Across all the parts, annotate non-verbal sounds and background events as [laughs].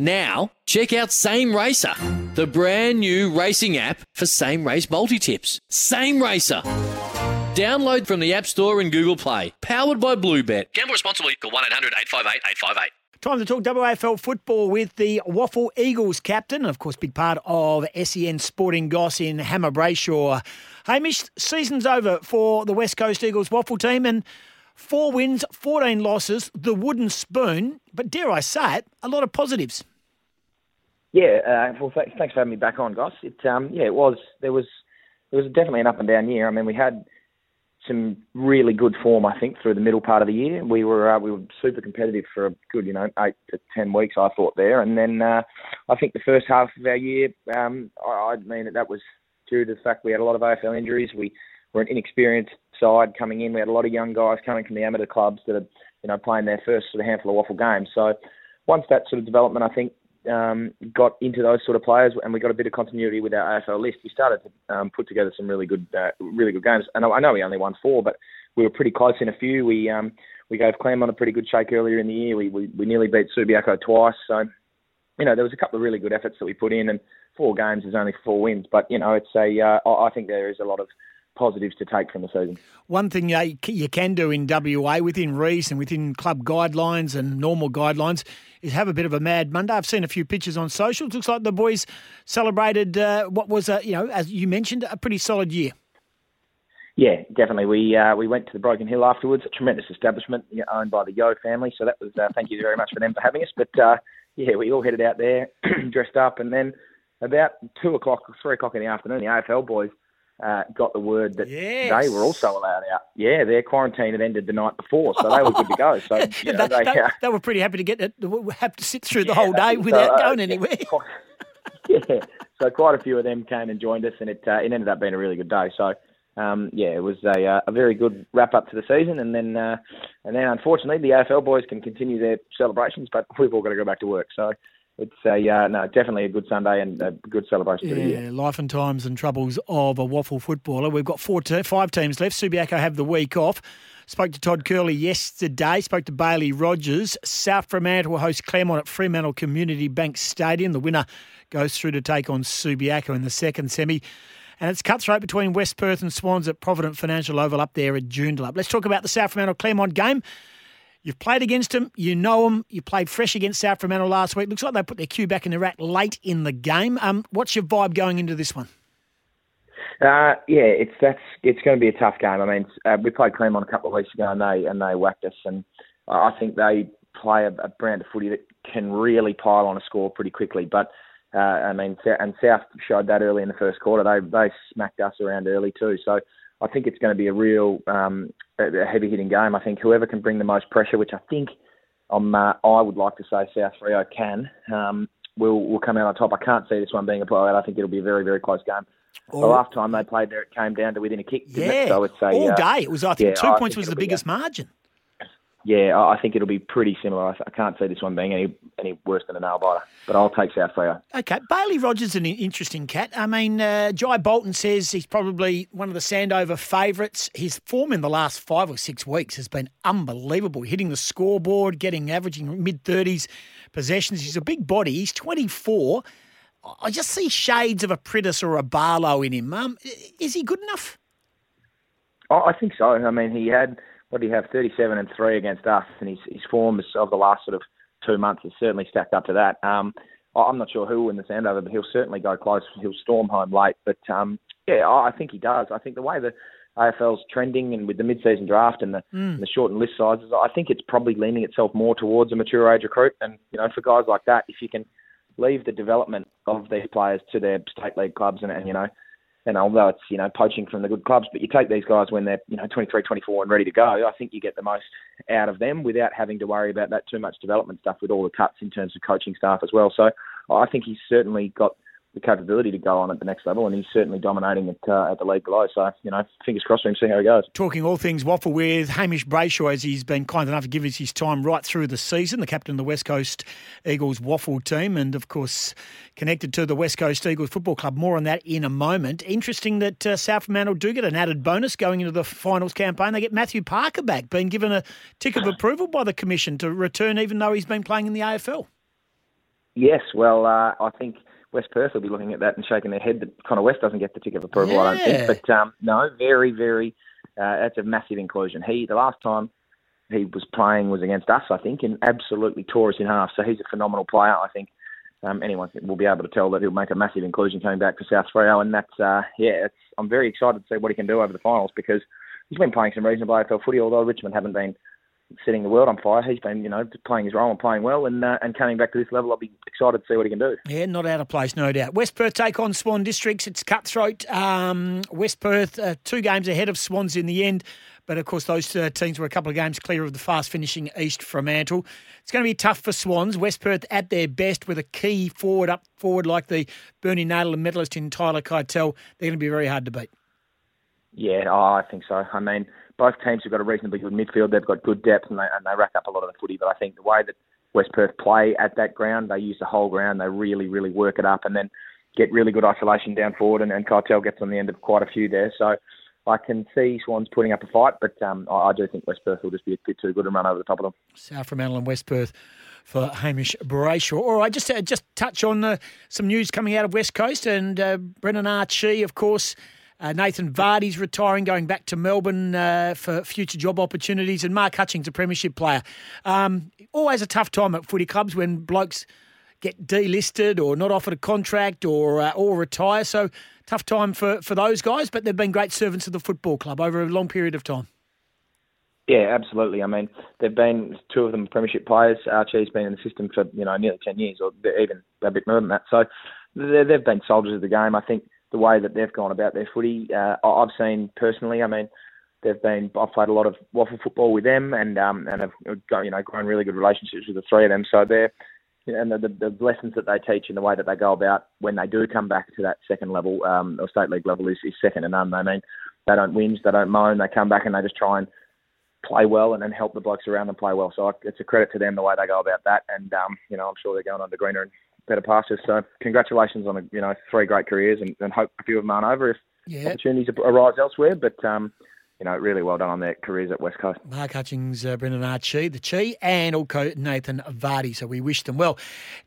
Now, check out Same Racer, the brand new racing app for same race multi tips. Same Racer. Download from the App Store and Google Play. Powered by Bluebet. Gamble responsibly. Call 1 800 858 858. Time to talk WAFL football with the WAFL Eagles captain, and of course, big part of SEN Sporting Goss in Hammer Brayshaw. Hamish, season's over for the West Coast Eagles WAFL team and four wins, 14 losses, the wooden spoon, but dare I say it, a lot of positives. Yeah, uh, well, th- thanks for having me back on, Goss. It, um, yeah, it was. There was, there was definitely an up and down year. I mean, we had some really good form, I think, through the middle part of the year. We were uh, we were super competitive for a good, you know, eight to ten weeks, I thought there, and then uh, I think the first half of our year, um, I, I mean, that was due to the fact we had a lot of AFL injuries. We were an inexperienced side coming in. We had a lot of young guys coming from the amateur clubs that are, you know, playing their first sort of handful of WAFL games. So once that sort of development, I think, um, got into those sort of players, and we got a bit of continuity with our AFL list. We started to um, put together some really good, uh, really good games. And I know we only won four, but we were pretty close in a few. We um, we gave Claremont a pretty good shake earlier in the year. We we, we nearly beat Subiaco twice. So you know there was a couple of really good efforts that we put in, and four games is only four wins. But you know it's a uh, I think there is a lot of positives to take from the season. One thing you can do in WA within reason, within club guidelines and normal guidelines, is have a bit of a mad Monday. I've seen a few pictures on socials. Looks like the boys celebrated uh, what was, a, you know, as you mentioned, a pretty solid year. Yeah, definitely. We uh, we went to the Broken Hill afterwards, a tremendous establishment owned by the Yo family. So that was uh, thank you very much for them for having us. But uh, yeah, we all headed out there, [clears throat] dressed up, and then about two o'clock, three o'clock in the afternoon, the AFL boys uh, got the word that yes. they were also allowed out. Yeah, their quarantine had ended the night before, so they were good to go. So [laughs] you know, they, they, uh, they, were pretty happy to get it, have to sit through the whole day without so, uh, going anywhere. [laughs] Yeah, yeah, so quite a few of them came and joined us, and it uh, it ended up being a really good day. So. Um, yeah, it was a, uh, a very good wrap up to the season, and then uh, and then unfortunately the AFL boys can continue their celebrations, but we've all got to go back to work. So it's a uh, no, definitely a good Sunday and a good celebration. Yeah, life and times and troubles of a WAFL footballer. We've got four, te- five teams left. Subiaco have the week off. Spoke to Todd Curley yesterday. Spoke to Bailey Rogers. South Fremantle will host Claremont at Fremantle Community Bank Stadium. The winner goes through to take on Subiaco in the second semi. And it's cutthroat between West Perth and Swans at Provident Financial Oval up there at Joondalup. Let's talk about the South Fremantle Claremont game. You've played against them, you know them. You played fresh against South Fremantle last week. Looks like they put their cue back in the rack late in the game. Um, what's your vibe going into this one? Uh, yeah, it's that's it's going to be a tough game. I mean, uh, we played Claremont a couple of weeks ago, and they and they whacked us. And I think they play a, a brand of footy that can really pile on a score pretty quickly. But uh, I mean, and South showed that early in the first quarter. They they smacked us around early too. So I think it's going to be a real um, a heavy hitting game. I think whoever can bring the most pressure, which I think um, uh, I would like to say South Freo can, um, will will come out on top. I can't see this one being a blowout. I think it'll be a very very close game. the last time they played there, it came down to within a kick. Yeah, it? so it's a, all uh, day. It was I think yeah, two I points think was the biggest margin yeah, I think it'll be pretty similar. I can't see this one being any any worse than a nail biter, but I'll take South Freo. Okay, Bailey Rogers is an interesting cat. I mean, uh, Jai Bolton says he's probably one of the Sandover favourites. His form in the last five or six weeks has been unbelievable. Hitting the scoreboard, getting averaging mid thirties possessions. He's a big body. He's twenty four. I just see shades of a Priddis or a Barlow in him. Um, is he good enough? Oh, I think so. I mean, he had what do you have, 37 and 3 against us, and his, his form of the last sort of two months has certainly stacked up to that. Um, I'm not sure who will win the Sandover, but he'll certainly go close. He'll storm home late. But um, yeah, I think he does. I think the way the AFL's trending and with the mid-season draft and the, mm. and the shortened list sizes, I think it's probably leaning itself more towards a mature age recruit. And you know, for guys like that, if you can leave the development of these players to their state league clubs and, and you know and although it's you know poaching from the good clubs, but you take these guys when they're you know 23, 24 and ready to go. I think you get the most out of them without having to worry about that too much development stuff with all the cuts in terms of coaching staff as well. So I think he's certainly got the capability to go on at the next level, and he's certainly dominating at, uh, at the league below. So, you know, fingers crossed for him, see how he goes. Talking all things WAFL with Hamish Brayshaw, as he's been kind enough to give us his time right through the season, the captain of the West Coast Eagles WAFL team, and of course, connected to the West Coast Eagles Football Club. More on that in a moment. Interesting that uh, South Fremantle do get an added bonus going into the finals campaign. They get Matthew Parker back, being given a tick of approval by the Commission to return, even though he's been playing in the AFL. Yes, well, uh, I think West Perth will be looking at that and shaking their head that Connor West doesn't get the ticket of approval. Yeah. I don't think, but um, no, very, very. Uh, that's a massive inclusion. He the last time he was playing was against us, I think, and absolutely tore us in half. So he's a phenomenal player. I think um, anyone will be able to tell that he'll make a massive inclusion coming back to South Freo, and that's uh, yeah, it's, I'm very excited to see what he can do over the finals because he's been playing some reasonable AFL footy, although Richmond haven't been setting the world on fire. He's been, you know, playing his role and playing well, and uh, and coming back to this level, I'll be excited to see what he can do. Yeah, not out of place, no doubt. West Perth take on Swan Districts. It's cutthroat. Um, West Perth uh, two games ahead of Swans in the end. But of course, those uh, teams were a couple of games clear of the fast finishing East Fremantle. It's going to be tough for Swans. West Perth at their best with a key forward up forward like the Bernie Naylor medalist in Tyler Keitel. They're going to be very hard to beat. Yeah, oh, I think so. I mean, both teams have got a reasonably good midfield. They've got good depth and they, and they rack up a lot of the footy. But I think the way that West Perth play at that ground, they use the whole ground. They really, really work it up and then get really good isolation down forward. And, and Keitel gets on the end of quite a few there. So I can see Swans putting up a fight, but um, I, I do think West Perth will just be a bit too good and run over the top of them. South Fremantle and West Perth for Hamish Brayshaw. All right, just uh, just touch on uh, some news coming out of West Coast and uh, Brennan Archie, of course, uh, Nathan Vardy's retiring, going back to Melbourne uh, for future job opportunities, and Mark Hutchings, a premiership player. Um, always a tough time at footy clubs when blokes get delisted or not offered a contract or uh, or retire. So tough time for, for those guys, but they've been great servants of the football club over a long period of time. Yeah, absolutely. I mean, they've been two of them premiership players. Archie's been in the system for you know nearly ten years, or even a bit more than that. So they've been soldiers of the game. I think the way that they've gone about their footy. Uh, I've seen personally. I mean, they've been. I've played a lot of WAFL football with them, and um, and have you know grown really good relationships with the three of them. So they're and the, the, the lessons that they teach and the way that they go about when they do come back to that second level um, or state league level is, is second to none. I mean, they don't whinge, they don't moan, they come back and they just try and play well and then help the blokes around them play well. So it's a credit to them the way they go about that, and um, you know I'm sure they're going to greener and better pastures. So congratulations on a, you know three great careers, and, and hope a few of them aren't over if yeah. opportunities arise elsewhere. But um, you know, really well done on their careers at West Coast. Mark Hutchings, uh, Brendan Archie, the Chi, and also Nathan Vardy. So we wish them well.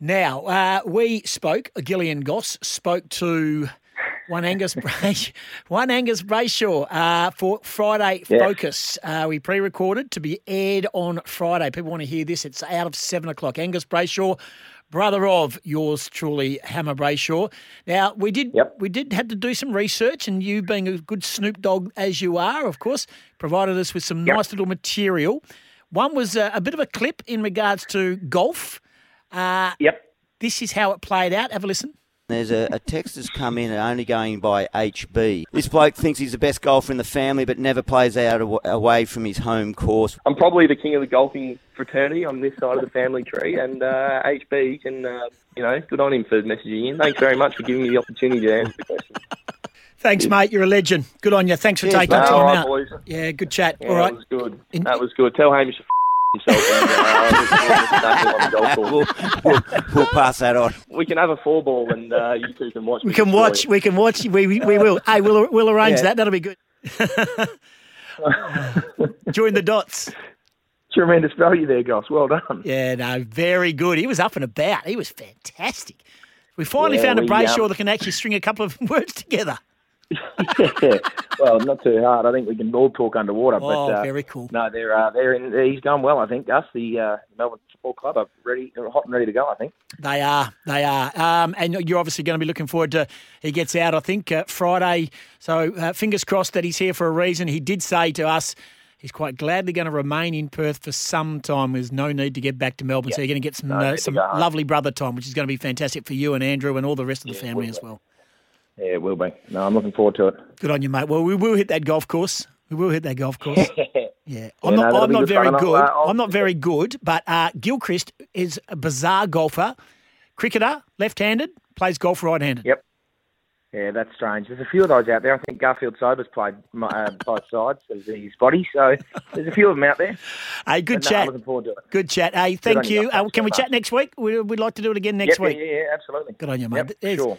Now, uh, we spoke, Gillian Goss spoke to one Angus Brayshaw, [laughs] [laughs] one Angus Brayshaw uh, for Friday yeah. Focus. Uh, we pre-recorded to be aired on Friday. People want to hear this. It's out of seven o'clock. Angus Brayshaw brother of yours truly, Hammer Brayshaw. Now we did yep. we did have to do some research, and you being a good Snoop Dogg as you are, of course, provided us with some yep. nice little material. One was a, a, bit of a clip in regards to golf. Uh, yep. This is how it played out. Have a listen. There's a, a text that's come in only going by HB. This bloke thinks he's the best golfer in the family, but never plays out away from his home course. I'm probably the king of the golfing fraternity on this side of the family tree, and uh, HB can, uh, you know, good on him for messaging in. Thanks very much for giving me the opportunity to answer the question. Thanks, mate. You're a legend. Good on you. Thanks for Cheers, taking time out. Boys. Yeah, good chat. Yeah, All right. That was good. In- that was good. Tell Hamish to we'll, we'll, we'll, pass that on. We can have a four ball and uh, you two can watch. We can watch. We can watch. We, we, we will. hey, we'll we'll arrange yeah. that. That'll be good. [laughs] Join the dots. Tremendous value there, Goss. Well done. Yeah, no, very good. He was up and about. He was fantastic. We finally yeah, found a Brayshaw um, that can actually string a couple of [laughs] words together. Yeah, [laughs] well, not too hard. I think we can all talk underwater. Oh, but, uh, very cool. No, they're uh, they're in. He's done well. I think. Us, the uh, Melbourne Football Club, are ready, hot and ready to go. I think they are. They are. Um, and you're obviously going to be looking forward to. He gets out. I think uh, Friday. So uh, fingers crossed that he's here for a reason. He did say to us. He's quite gladly going to remain in Perth for some time. There's no need to get back to Melbourne, so you're going to get some no, uh, some lovely brother time, which is going to be fantastic for you and Andrew and all the rest of the yeah, family as well. Yeah, it will be. No, I'm looking forward to it. Good on you, mate. Well, we will hit that golf course. We will hit that golf course. [laughs] Yeah, I'm no, not. that'll I'm not very good. uh, I'm not very good. But uh, Gilchrist is a bizarre golfer, cricketer, left-handed, plays golf right-handed. Yep. Yeah, that's strange. There's a few of those out there. I think Garfield Sobers played uh, both sides of his body, so there's a few of them out there. Hey, good But no, chat. I'm looking forward to it. Good chat. Hey, thank on you, you. Uh, can we chat next week? We, we'd like to do it again next Yep, week. Yeah, yeah, yeah, absolutely. Good on you, mate. Yep, sure.